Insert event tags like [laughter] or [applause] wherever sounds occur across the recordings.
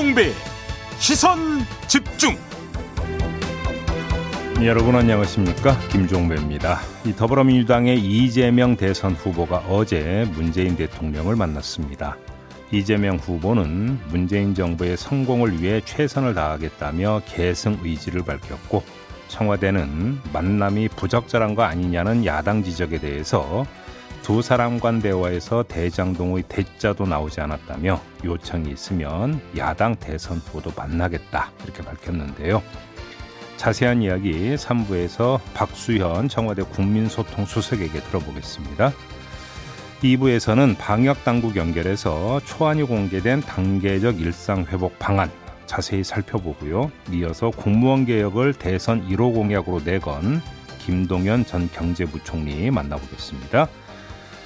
김종배 시선 집중. 여러분 안녕하십니까 김종배입니다. 이 더불어민주당의 이재명 대선 후보가 어제 문재인 대통령을 만났습니다. 이재명 후보는 문재인 정부의 성공을 위해 최선을 다하겠다며 계승 의지를 밝혔고 청와대는 만남이 부적절한 거 아니냐는 야당 지적에 대해서 두 사람 간 대화에서 대장동의 대자도 나오지 않았다며 요청이 있으면 야당 대선 후보도 만나겠다 이렇게 밝혔는데요. 자세한 이야기 3부에서 박수현 청와대 국민소통수석에게 들어보겠습니다. 2부에서는 방역당국 연결해서 초안이 공개된 단계적 일상회복 방안 자세히 살펴보고요. 이어서 공무원 개혁을 대선 1호 공약으로 내건 김동연 전 경제부총리 만나보겠습니다.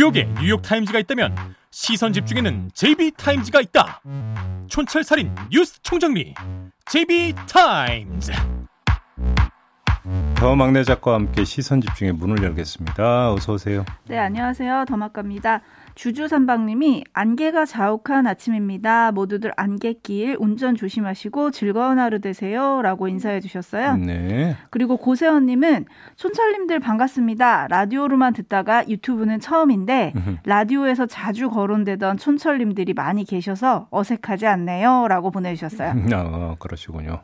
뉴욕에 뉴욕 타임즈가 있다면 시선 집중에는 JB타임즈가 있다. 촌철살인 뉴스 총정리 JB타임즈. 더 막내 작가와 함께 시선 집중의 문을 열겠습니다. 어서 오세요. 네, 안녕하세요. 더막갑니다. 주주삼방님이 안개가 자욱한 아침입니다. 모두들 안개길 운전 조심하시고 즐거운 하루 되세요. 라고 인사해 주셨어요. 네. 그리고 고세원님은 촌철님들 반갑습니다. 라디오로만 듣다가 유튜브는 처음인데 라디오에서 자주 거론되던 촌철님들이 많이 계셔서 어색하지 않네요. 라고 보내주셨어요. [laughs] 아, 그러시군요.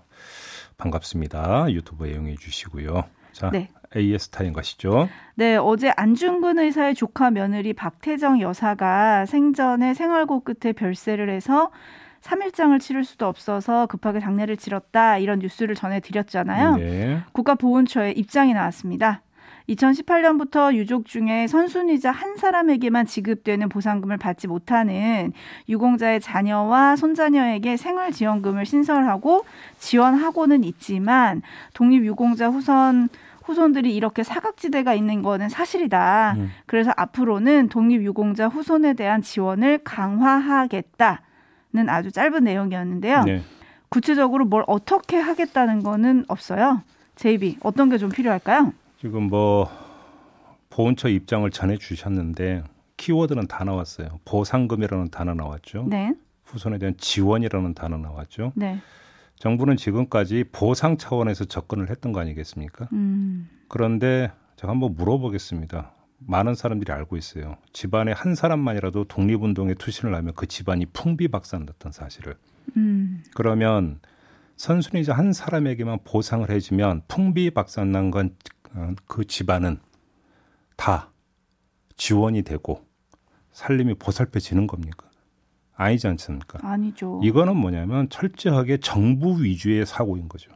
반갑습니다. 유튜브 애용해 주시고요. 자, 네. AS 타임 가시죠. 네, 어제 안중근 의사의 조카 며느리 박태정 여사가 생전에 생활고 끝에 별세를 해서 3일장을 치를 수도 없어서 급하게 장례를 치렀다 이런 뉴스를 전해드렸잖아요. 네. 국가보훈처의 입장이 나왔습니다. 2018년부터 유족 중에 선순위자 한 사람에게만 지급되는 보상금을 받지 못하는 유공자의 자녀와 손자녀에게 생활지원금을 신설하고 지원하고는 있지만 독립유공자 후손 후손들이 이렇게 사각지대가 있는 거는 사실이다. 음. 그래서 앞으로는 독립유공자 후손에 대한 지원을 강화하겠다는 아주 짧은 내용이었는데요. 네. 구체적으로 뭘 어떻게 하겠다는 거는 없어요. 제이비 어떤 게 좀 필요할까요? 지금 뭐 보훈처 입장을 전해 주셨는데 키워드는 다 나왔어요. 보상금이라는 단어 나왔죠. 네, 후손에 대한 지원이라는 단어 나왔죠. 네, 정부는 지금까지 보상 차원에서 접근을 했던 거 아니겠습니까? 음, 그런데 제가 한번 물어보겠습니다. 많은 사람들이 알고 있어요. 집안에 한 사람만이라도 독립운동에 투신을 하면 그 집안이 풍비박산났던 사실을. 음, 그러면 선순위자 한 사람에게만 보상을 해주면 풍비박산난 건 그 집안은 다 지원이 되고 살림이 보살펴지는 겁니까? 아니지 않습니까? 아니죠. 이거는 뭐냐면 철저하게 정부 위주의 사고인 거죠.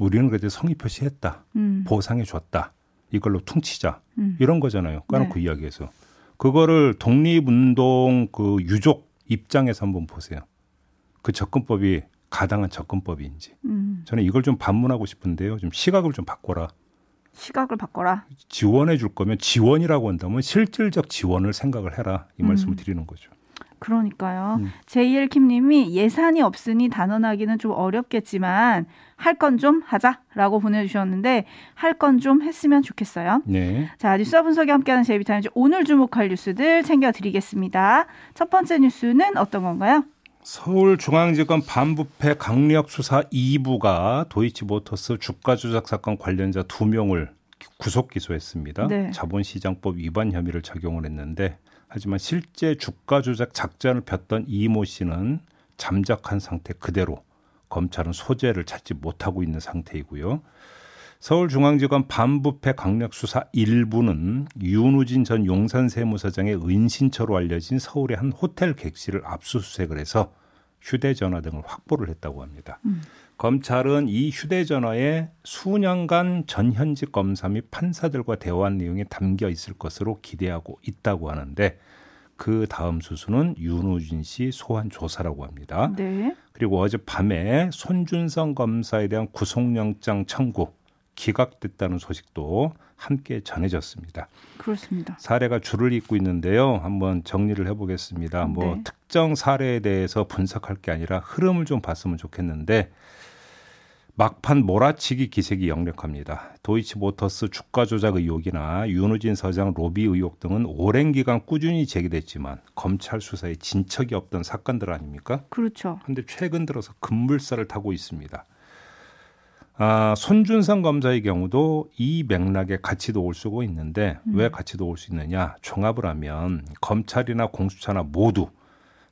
우리는 그때 성의 표시했다. 음, 보상해 줬다. 이걸로 퉁치자. 음. 이런 거잖아요. 까놓고 네. 이야기해서. 그거를 독립운동 그 유족 입장에서 한번 보세요. 그 접근법이 가당한 접근법인지. 음, 저는 이걸 좀 반문하고 싶은데요. 좀 시각을 좀 바꿔라. 시각을 바꿔라. 지원해 줄 거면 지원이라고 한다면 실질적 지원을 생각을 해라. 이 말씀을 음. 드리는 거죠. 그러니까요. 음. JL킴님이 예산이 없으니 단언하기는 좀 어렵겠지만 할 건 좀 하자라고 보내주셨는데 할 건 좀 했으면 좋겠어요. 네. 자, 뉴스와 분석이 함께하는 제이비타임즈 오늘 주목할 뉴스들 챙겨드리겠습니다. 첫 번째 뉴스는 어떤 건가요? 서울중앙지검 반부패 강력 수사 2부가 도이치모터스 주가 조작 사건 관련자 2명을 구속 기소했습니다. 네. 자본시장법 위반 혐의를 적용을 했는데 하지만 실제 주가 조작 작전을 폈던 이모 씨는 잠적한 상태 그대로 검찰은 소재를 찾지 못하고 있는 상태이고요. 서울중앙지검 반부패 강력수사 1부는 윤우진 전 용산세무서장의 은신처로 알려진 서울의 한 호텔 객실을 압수수색을 해서 휴대전화 등을 확보를 했다고 합니다. 음. 검찰은 이 휴대전화에 수년간 전현직 검사 및 판사들과 대화한 내용이 담겨 있을 것으로 기대하고 있다고 하는데 그 다음 수순은 윤우진 씨 소환 조사라고 합니다. 네. 그리고 어젯밤에 손준성 검사에 대한 구속영장 청구 기각됐다는 소식도 함께 전해졌습니다. 그렇습니다. 사례가 줄을 잇고 있는데요. 한번 정리를 해보겠습니다. 뭐 네. 특정 사례에 대해서 분석할 게 아니라 흐름을 좀 봤으면 좋겠는데 막판 몰아치기 기색이 역력합니다. 도이치모터스 주가 조작 의혹이나 윤우진 서장 로비 의혹 등은 오랜 기간 꾸준히 제기됐지만 검찰 수사에 진척이 없던 사건들 아닙니까? 그렇죠. 근데 최근 들어서 급물살을 타고 있습니다. 아, 손준성 검사의 경우도 이 맥락에 같이 도올 수가 있는데 왜 같이 도올 수 있느냐? 종합을 하면 검찰이나 공수처나 모두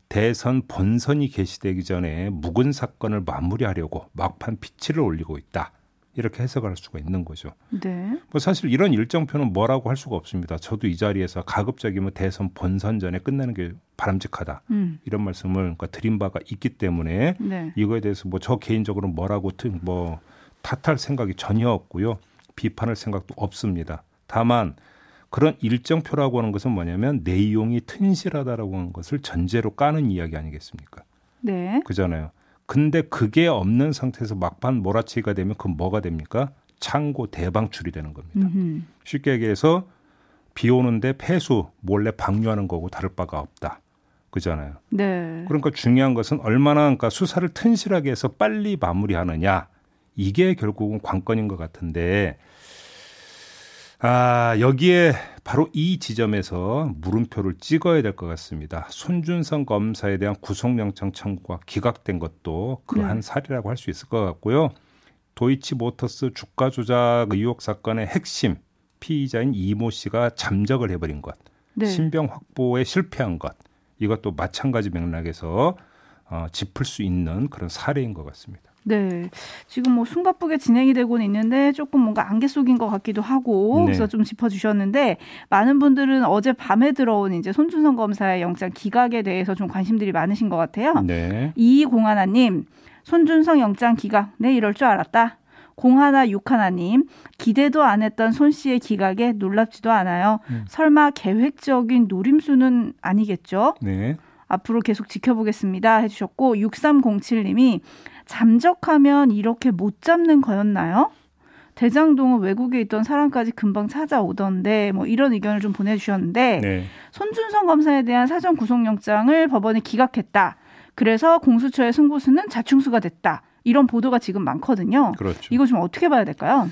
대선 본선이 개시되기 전에 묵은 사건을 마무리하려고 막판 피치를 올리고 있다. 이렇게 해석할 수가 있는 거죠. 네. 뭐 사실 이런 일정표는 뭐라고 할 수가 없습니다. 저도 이 자리에서 가급적이면 대선 본선 전에 끝내는 게 바람직하다. 음. 이런 말씀을 그러니까 드린 바가 있기 때문에 네. 이거에 대해서 뭐 저 개인적으로 뭐라고 트- 뭐 탓할 생각이 전혀 없고요. 비판할 생각도 없습니다. 다만 그런 일정표라고 하는 것은 뭐냐면 내용이 튼실하다라고 하는 것을 전제로 까는 이야기 아니겠습니까? 네. 그잖아요. 근데 그게 없는 상태에서 막판 몰아치기가 되면 그건 뭐가 됩니까? 창고 대방출이 되는 겁니다. 음흠. 쉽게 얘기해서 비 오는데 폐수 몰래 방류하는 거고 다를 바가 없다. 그잖아요. 네. 그러니까 중요한 것은 얼마나 그러니까 수사를 튼실하게 해서 빨리 마무리하느냐 이게 결국은 관건인 것 같은데 아 여기에 바로 이 지점에서 물음표를 찍어야 될 것 같습니다. 손준성 검사에 대한 구속영장 청구가 기각된 것도 그한 네. 사례라고 할 수 있을 것 같고요. 도이치모터스 주가 조작 의혹 사건의 핵심 피의자인 이모 씨가 잠적을 해버린 것. 네. 신병 확보에 실패한 것 이것도 마찬가지 맥락에서 어, 짚을 수 있는 그런 사례인 것 같습니다. 네. 지금 뭐 숨가쁘게 진행이 되고는 있는데 조금 뭔가 안개 속인 것 같기도 하고 네. 그래서 좀 짚어주셨는데 많은 분들은 어제 밤에 들어온 이제 손준성 검사의 영장 기각에 대해서 좀 관심들이 많으신 것 같아요. 네, 이공하나님 손준성 영장 기각 네 이럴 줄 알았다. 공하나 육하나님 기대도 안 했던 손 씨의 기각에 놀랍지도 않아요. 음. 설마 계획적인 노림수는 아니겠죠? 네, 앞으로 계속 지켜보겠습니다 해주셨고 6307님이 잠적하면 이렇게 못 잡는 거였나요? 대장동은 외국에 있던 사람까지 금방 찾아오던데 뭐 이런 의견을 좀 보내주셨는데 네, 손준성 검사에 대한 사전 구속영장을 법원이 기각했다. 그래서 공수처의 승부수는 자충수가 됐다. 이런 보도가 지금 많거든요. 그렇죠. 이거 좀 어떻게 봐야 될까요?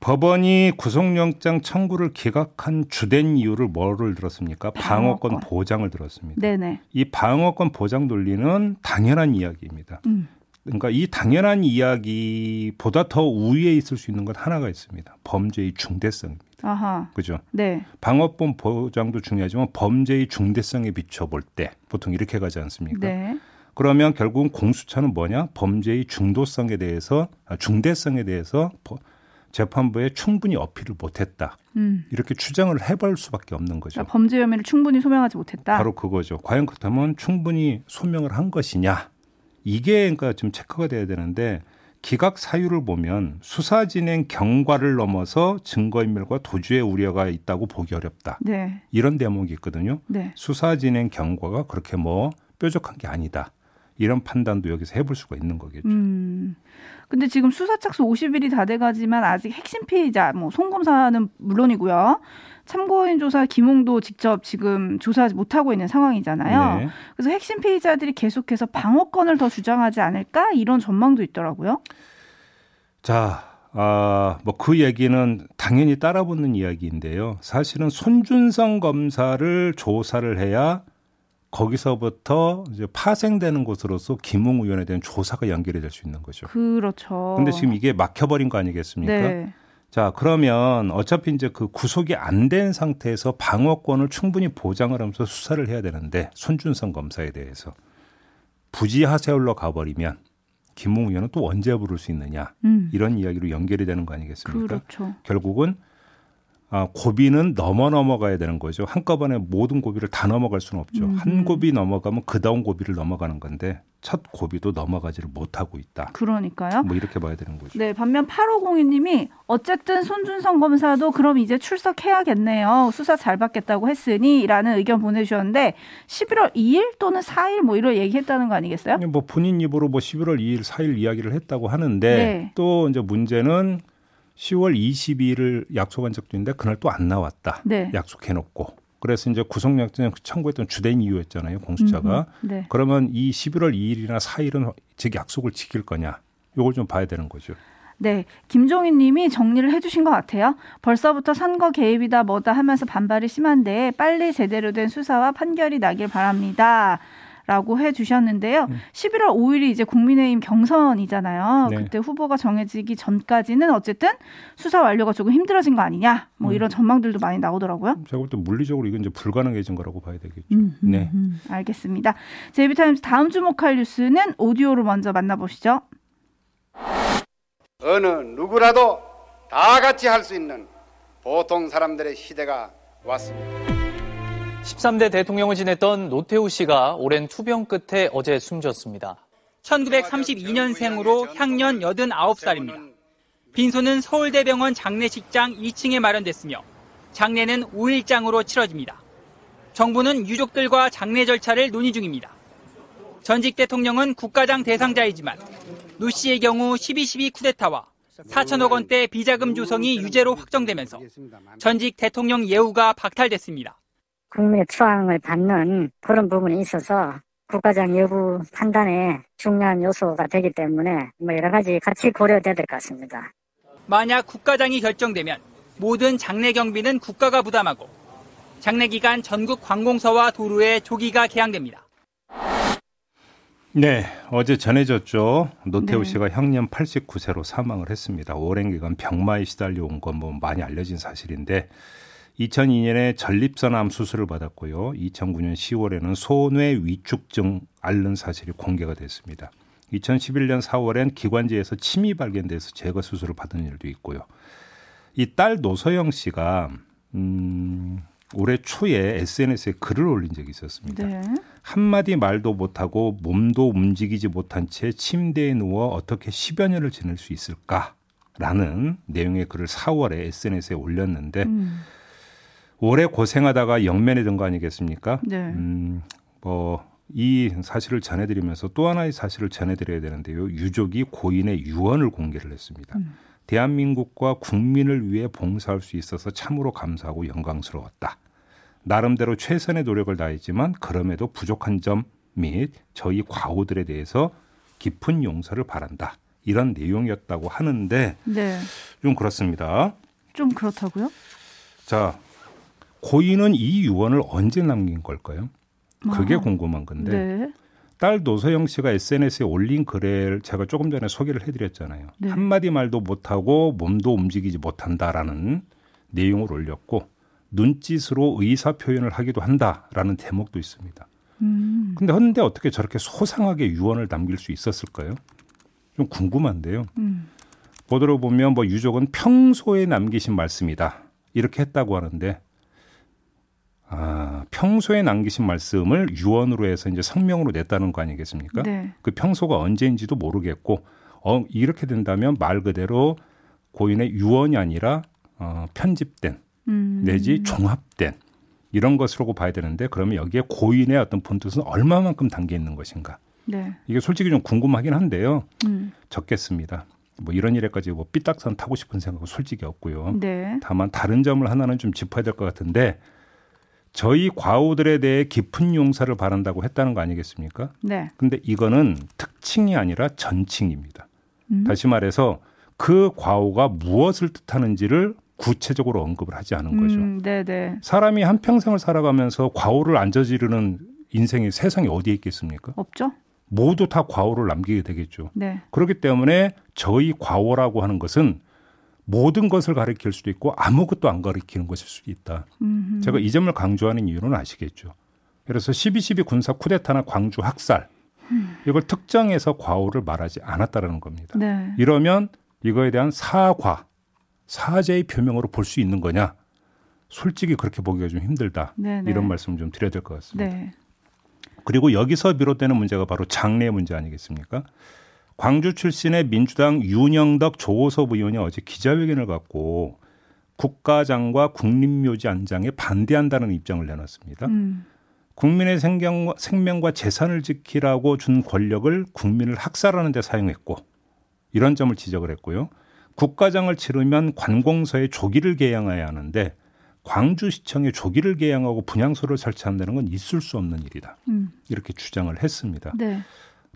법원이 구속영장 청구를 기각한 주된 이유를 뭐를 들었습니까? 방어권, 방어권. 보장을 들었습니다. 네네. 이 방어권 보장 논리는 당연한 이야기입니다. 음. 그러니까 이 당연한 이야기보다 더 우위에 있을 수 있는 건 하나가 있습니다. 범죄의 중대성입니다. 아하. 그죠? 네. 방어권 보장도 중요하지만 범죄의 중대성에 비춰볼 때 보통 이렇게 가지 않습니까? 네. 그러면 결국은 공수처는 뭐냐? 범죄의 중도성에 대해서 아, 중대성에 대해서 버- 재판부에 충분히 어필을 못했다. 음. 이렇게 추정을 해볼 수밖에 없는 거죠. 그러니까 범죄 혐의를 충분히 소명하지 못했다. 바로 그거죠. 과연 그렇다면 충분히 소명을 한 것이냐? 이게 그러니까 좀 체크가 돼야 되는데 기각 사유를 보면 수사 진행 경과를 넘어서 증거인멸과 도주의 우려가 있다고 보기 어렵다. 네. 이런 대목이 있거든요. 네. 수사 진행 경과가 그렇게 뭐 뾰족한 게 아니다. 이런 판단도 여기서 해볼 수가 있는 거겠죠. 음. 근데 지금 수사 착수 50일이 다 돼가지만 아직 핵심 피의자, 뭐 송 검사는 물론이고요. 참고인 조사 김홍도 직접 지금 조사하지 못하고 있는 상황이잖아요. 네. 그래서 핵심 피의자들이 계속해서 방어권을 더 주장하지 않을까 이런 전망도 있더라고요. 자, 아, 뭐 그 얘기는 당연히 따라붙는 이야기인데요. 사실은 손준성 검사를 조사를 해야 거기서부터 이제 파생되는 곳으로서 김웅 의원에 대한 조사가 연결이 될 수 있는 거죠. 그렇죠. 근데 지금 이게 막혀버린 거 아니겠습니까? 네. 자, 그러면 어차피 이제 그 구속이 안 된 상태에서 방어권을 충분히 보장을 하면서 수사를 해야 되는데 손준성 검사에 대해서 부지 하세울로 가버리면 김웅 의원은 또 언제 부를 수 있느냐 음. 이런 이야기로 연결이 되는 거 아니겠습니까? 그렇죠. 결국은 아, 고비는 넘어 넘어가야 되는 거죠. 한꺼번에 모든 고비를 다 넘어갈 수는 없죠. 음. 한 고비 넘어가면 그 다음 고비를 넘어가는 건데 첫 고비도 넘어가지를 못하고 있다. 그러니까요. 뭐 이렇게 봐야 되는 거죠. 네, 반면 8502님이 어쨌든 손준성 검사도 그럼 이제 출석해야겠네요. 수사 잘 받겠다고 했으니라는 의견 보내주셨는데 11월 2일 또는 4일 뭐 이런 얘기했다는 거 아니겠어요? 뭐 본인 입으로 뭐 11월 2일, 4일 이야기를 했다고 하는데 네. 또 이제 문제는 10월 22일을 약속한 적도 있는데 그날 또 안 나왔다. 네. 약속해놓고. 그래서 이제 구속영장 청구했던 주된 이유였잖아요. 공수처가. 음, 네. 그러면 이 11월 2일이나 4일은 즉 약속을 지킬 거냐? 요걸 좀 봐야 되는 거죠. 네, 김종인 님이 정리를 해주신 것 같아요. 벌써부터 선거 개입이다 뭐다 하면서 반발이 심한데 빨리 제대로 된 수사와 판결이 나길 바랍니다. 라고 해 주셨는데요. 음. 11월 5일이 이제 국민의힘 경선이잖아요. 네. 그때 후보가 정해지기 전까지는 어쨌든 수사 완료가 조금 힘들어진 거 아니냐. 뭐 음. 이런 전망들도 많이 나오더라고요. 제가 볼 때 물리적으로 이건 이제 불가능해진 거라고 봐야 되겠죠. 음, 음, 네. 음. 알겠습니다. 제이비타임즈 다음 주목할 뉴스는 오디오로 먼저 만나보시죠. 어느 누구라도 다 같이 할 수 있는 보통 사람들의 시대가 왔습니다. 13대 대통령을 지냈던 노태우 씨가 오랜 투병 끝에 어제 숨졌습니다. 1932년생으로 향년 89살입니다. 빈소는 서울대병원 장례식장 2층에 마련됐으며 장례는 5일장으로 치러집니다. 정부는 유족들과 장례 절차를 논의 중입니다. 전직 대통령은 국가장 대상자이지만 노 씨의 경우 12.12 쿠데타와 4천억 원대 비자금 조성이 유죄로 확정되면서 전직 대통령 예우가 박탈됐습니다. 국민의 추앙을 받는 그런 부분이 있어서 국가장 여부 판단에 중요한 요소가 되기 때문에 뭐 여러 가지 같이 고려돼야 될 것 같습니다. 만약 국가장이 결정되면 모든 장례 경비는 국가가 부담하고 장례 기간 전국 관공서와 도로에 조기가 개항됩니다. 네, 어제 전해졌죠. 노태우 네. 씨가 향년 89세로 사망을 했습니다. 오랜 기간 병마에 시달려 온 건 뭐 많이 알려진 사실인데 2002년에 전립선암 수술을 받았고요. 2009년 10월에는 소뇌 위축증 앓는 사실이 공개가 됐습니다. 2011년 4월엔 기관지에서 침이 발견돼서 제거 수술을 받은 일도 있고요. 이 딸 노서영 씨가 음, 올해 초에 SNS에 글을 올린 적이 있었습니다. 네. 한마디 말도 못하고 몸도 움직이지 못한 채 침대에 누워 어떻게 10여 년을 지낼 수 있을까 라는 내용의 글을 4월에 SNS에 올렸는데 음, 오래 고생하다가 영면에 든 거 아니겠습니까? 네. 음, 뭐, 이 사실을 전해드리면서 또 하나의 사실을 전해드려야 되는데요. 유족이 고인의 유언을 공개를 했습니다. 음. 대한민국과 국민을 위해 봉사할 수 있어서 참으로 감사하고 영광스러웠다. 나름대로 최선의 노력을 다했지만 그럼에도 부족한 점 및 저희 과오들에 대해서 깊은 용서를 바란다. 이런 내용이었다고 하는데 네. 좀 그렇습니다. 좀 그렇다고요? 자, 고인은 이 유언을 언제 남긴 걸까요? 그게 아, 궁금한 건데 네. 딸 노서영 씨가 SNS에 올린 글을 제가 조금 전에 소개를 해드렸잖아요. 네. 한마디 말도 못하고 몸도 움직이지 못한다라는 내용을 올렸고 눈짓으로 의사 표현을 하기도 한다라는 대목도 있습니다. 음, 근데 헌데 어떻게 저렇게 소상하게 유언을 남길 수 있었을까요? 좀 궁금한데요. 음. 보도를 보면 뭐 유족은 평소에 남기신 말씀이다 이렇게 했다고 하는데 아 평소에 남기신 말씀을 유언으로 해서 이제 성명으로 냈다는 거 아니겠습니까? 네. 그 평소가 언제인지도 모르겠고 어 이렇게 된다면 말 그대로 고인의 유언이 아니라 어, 편집된 음. 내지 종합된 이런 것으로 봐야 되는데 그러면 여기에 고인의 어떤 본뜻은 얼마만큼 담겨 있는 것인가? 네. 이게 솔직히 좀 궁금하긴 한데요. 음. 적겠습니다. 뭐 이런 일에까지 뭐 삐딱선 타고 싶은 생각은 솔직히 없고요. 네. 다만 다른 점을 하나는 좀 짚어야 될 것 같은데 저희 과오들에 대해 깊은 용서를 바란다고 했다는 거 아니겠습니까? 네. 근데 이거는 특칭이 아니라 전칭입니다. 음. 다시 말해서 그 과오가 무엇을 뜻하는지를 구체적으로 언급을 하지 않은 거죠. 음, 네, 네. 사람이 한 평생을 살아가면서 과오를 안 저지르는 인생이 세상에 어디에 있겠습니까? 없죠? 모두 다 과오를 남기게 되겠죠. 네. 그렇기 때문에 저희 과오라고 하는 것은 모든 것을 가리킬 수도 있고 아무것도 안 가리키는 것일 수도 있다. 음. 제가 이 점을 강조하는 이유는 아시겠죠. 그래서 12.12 군사 쿠데타나 광주 학살 이걸 특정해서 과오를 말하지 않았다라는 겁니다. 네. 이러면 이거에 대한 사과, 사죄의 표명으로 볼 수 있는 거냐? 솔직히 그렇게 보기가 좀 힘들다. 네, 네. 이런 말씀 좀 드려야 될 것 같습니다. 네. 그리고 여기서 비롯되는 문제가 바로 장래 문제 아니겠습니까? 광주 출신의 민주당 윤영덕 조호섭 의원이 어제 기자회견을 갖고 국가장과 국립묘지 안장에 반대한다는 입장을 내놨습니다. 음. 국민의 생명과, 생명과 재산을 지키라고 준 권력을 국민을 학살하는 데 사용했고 이런 점을 지적을 했고요. 국가장을 치르면 관공서에 조기를 개양해야 하는데 광주시청에 조기를 개양하고 분향소를 설치한다는 건 있을 수 없는 일이다. 음. 이렇게 주장을 했습니다. 네.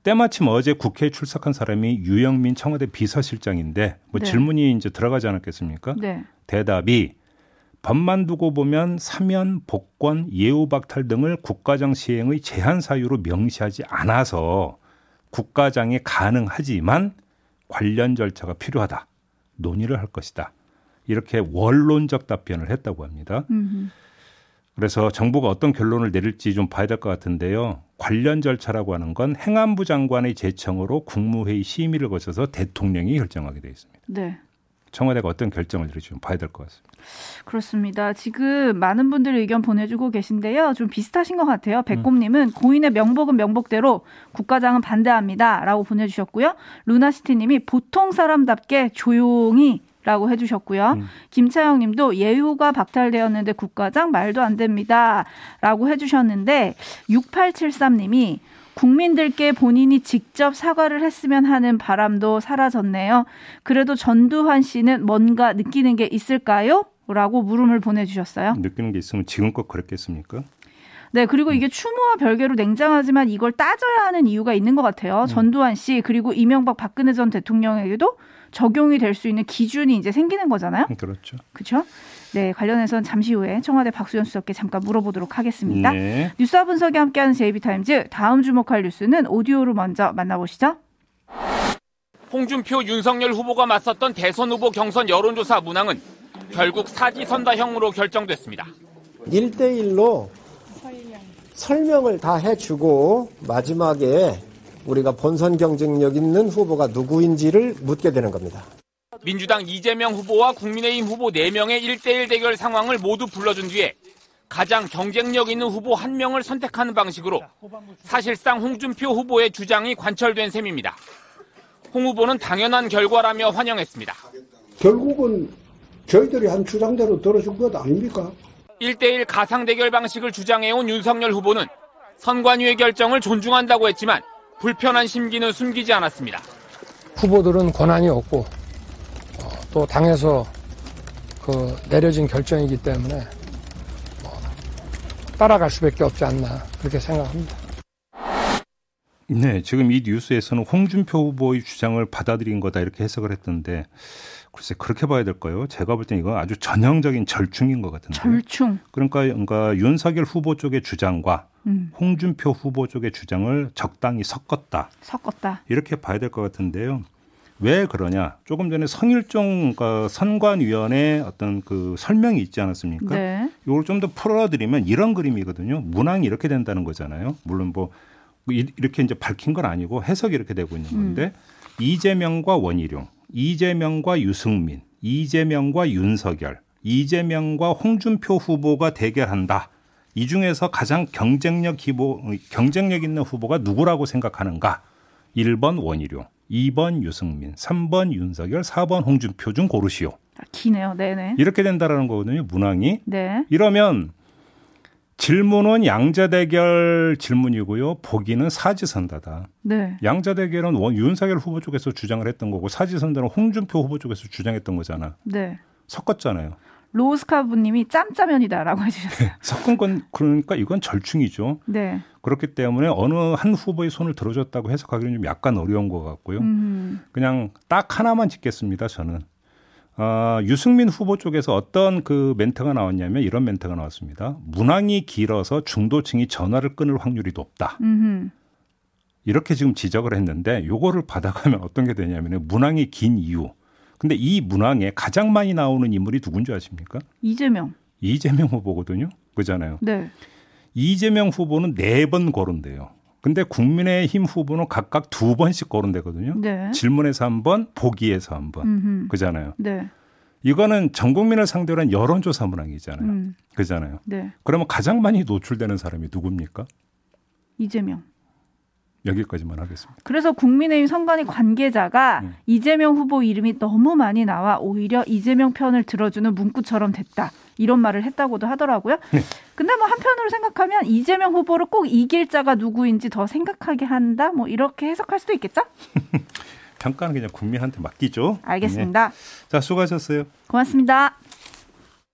때마침 어제 국회에 출석한 사람이 유영민 청와대 비서실장인데 뭐 네. 질문이 이제 들어가지 않았겠습니까? 네. 대답이 법만 두고 보면 사면, 복권, 예우 박탈 등을 국가장 시행의 제한 사유로 명시하지 않아서 국가장이 가능하지만 관련 절차가 필요하다. 논의를 할 것이다. 이렇게 원론적 답변을 했다고 합니다. 음흠. 그래서 정부가 어떤 결론을 내릴지 좀 봐야 될 것 같은데요. 관련 절차라고 하는 건 행안부 장관의 제청으로 국무회의 심의를 거쳐서 대통령이 결정하게 되어 있습니다. 네. 청와대가 어떤 결정을 내릴지 좀 봐야 될 것 같습니다. 그렇습니다. 지금 많은 분들이 의견 보내주고 계신데요. 좀 비슷하신 것 같아요. 백곰님은 음. 고인의 명복은 명복대로 국가장은 반대합니다 라고 보내주셨고요. 루나시티님이 보통 사람답게 조용히 라고 해주셨고요. 음. 김차영 님도 예우가 박탈되었는데 국가장 말도 안 됩니다. 라고 해주셨는데 6873 님이 국민들께 본인이 직접 사과를 했으면 하는 바람도 사라졌네요. 그래도 전두환 씨는 뭔가 느끼는 게 있을까요? 라고 물음을 보내주셨어요. 느끼는 게 있으면 지금껏 그랬겠습니까? 네, 그리고 이게 추모와 별개로 냉정하지만 이걸 따져야 하는 이유가 있는 것 같아요. 음. 전두환 씨, 그리고 이명박 박근혜 전 대통령에게도 적용이 될 수 있는 기준이 이제 생기는 거잖아요. 그렇죠. 그렇죠. 네, 관련해서는 잠시 후에 청와대 박수현 수석께 잠깐 물어보도록 하겠습니다. 네. 뉴스와 분석이 함께하는 제이비타임즈 다음 주목할 뉴스는 오디오로 먼저 만나보시죠. 홍준표, 윤석열 후보가 맞섰던 대선 후보 경선 여론조사 문항은 결국 사지선다형으로 결정됐습니다. 1대1로 설명을 다 해주고 마지막에 우리가 본선 경쟁력 있는 후보가 누구인지를 묻게 되는 겁니다. 민주당 이재명 후보와 국민의힘 후보 4명의 1대1 대결 상황을 모두 불러준 뒤에 가장 경쟁력 있는 후보 한 명을 선택하는 방식으로 사실상 홍준표 후보의 주장이 관철된 셈입니다. 홍 후보는 당연한 결과라며 환영했습니다. 결국은 저희들이 한 주장대로 들어준 것 아닙니까? 1대1 가상 대결 방식을 주장해온 윤석열 후보는 선관위의 결정을 존중한다고 했지만 불편한 심기는 숨기지 않았습니다. 후보들은 권한이 없고 또 당에서 그 내려진 결정이기 때문에 뭐 따라갈 수밖에 없지 않나 그렇게 생각합니다. 네, 지금 이 뉴스에서는 홍준표 후보의 주장을 받아들인 거다 이렇게 해석을 했던데 글쎄 그렇게 봐야 될까요? 제가 볼 때는 이건 아주 전형적인 절충인 것 같은데. 절충. 그러니까, 그러니까 윤석열 후보 쪽의 주장과 음. 홍준표 후보 쪽의 주장을 적당히 섞었다. 섞었다. 이렇게 봐야 될 것 같은데요. 왜 그러냐? 조금 전에 성일종 그러니까 선관위원회 어떤 그 설명이 있지 않았습니까? 네. 이걸 좀 더 풀어드리면 이런 그림이거든요. 문항이 이렇게 된다는 거잖아요. 물론 뭐 이렇게 이제 밝힌 건 아니고 해석이 이렇게 되고 있는 건데 음. 이재명과 원희룡, 이재명과 유승민, 이재명과 윤석열, 이재명과 홍준표 후보가 대결한다. 이 중에서 가장 경쟁력 기보, 경쟁력 있는 후보가 누구라고 생각하는가? 1번 원희룡, 2번 유승민, 3번 윤석열, 4번 홍준표 중 고르시오. 아, 기네요. 네네. 이렇게 된다라는 거거든요. 문항이. 네. 이러면 질문은 양자 대결 질문이고요. 보기는 사지선다다. 네. 양자 대결은 원 윤석열 후보 쪽에서 주장을 했던 거고 사지선다는 홍준표 후보 쪽에서 주장했던 거잖아. 네. 섞었잖아요. 로스카부님이 짬짜면이다라고 [laughs] 해주셨어요. 섞은 건 그러니까 이건 절충이죠. 네. 그렇기 때문에 어느 한 후보의 손을 들어줬다고 해석하기는 좀 약간 어려운 것 같고요. 음. 그냥 딱 하나만 짓겠습니다. 저는 어, 유승민 후보 쪽에서 어떤 그 멘트가 나왔냐면 이런 멘트가 나왔습니다. 문항이 길어서 중도층이 전화를 끊을 확률이 높다. 음흠. 이렇게 지금 지적을 했는데 요거를 받아가면 어떤 게 되냐면 문항이 긴 이유. 근데 이 문항에 가장 많이 나오는 인물이 누군지 아십니까? 이재명. 이재명 후보거든요. 그잖아요. 네. 이재명 후보는 네 번 거론돼요. 근데 국민의힘 후보는 각각 두 번씩 거론되거든요. 네. 질문에서 한 번, 보기에서 한 번. 음흠. 그잖아요. 네. 이거는 전 국민을 상대로 한 여론조사 문항이잖아요. 음. 그잖아요. 네. 그러면 가장 많이 노출되는 사람이 누굽니까? 이재명. 여기까지만 하겠습니다. 그래서 국민의힘 선관위 관계자가 음. 이재명 후보 이름이 너무 많이 나와 오히려 이재명 편을 들어주는 문구처럼 됐다. 이런 말을 했다고도 하더라고요. 네. 근데 뭐 한편으로 생각하면 이재명 후보를 꼭 이길 자가 누구인지 더 생각하게 한다. 뭐 이렇게 해석할 수도 있겠죠? [laughs] 평가는 그냥 국민한테 맡기죠. 알겠습니다. 네. 자, 수고하셨어요. 고맙습니다.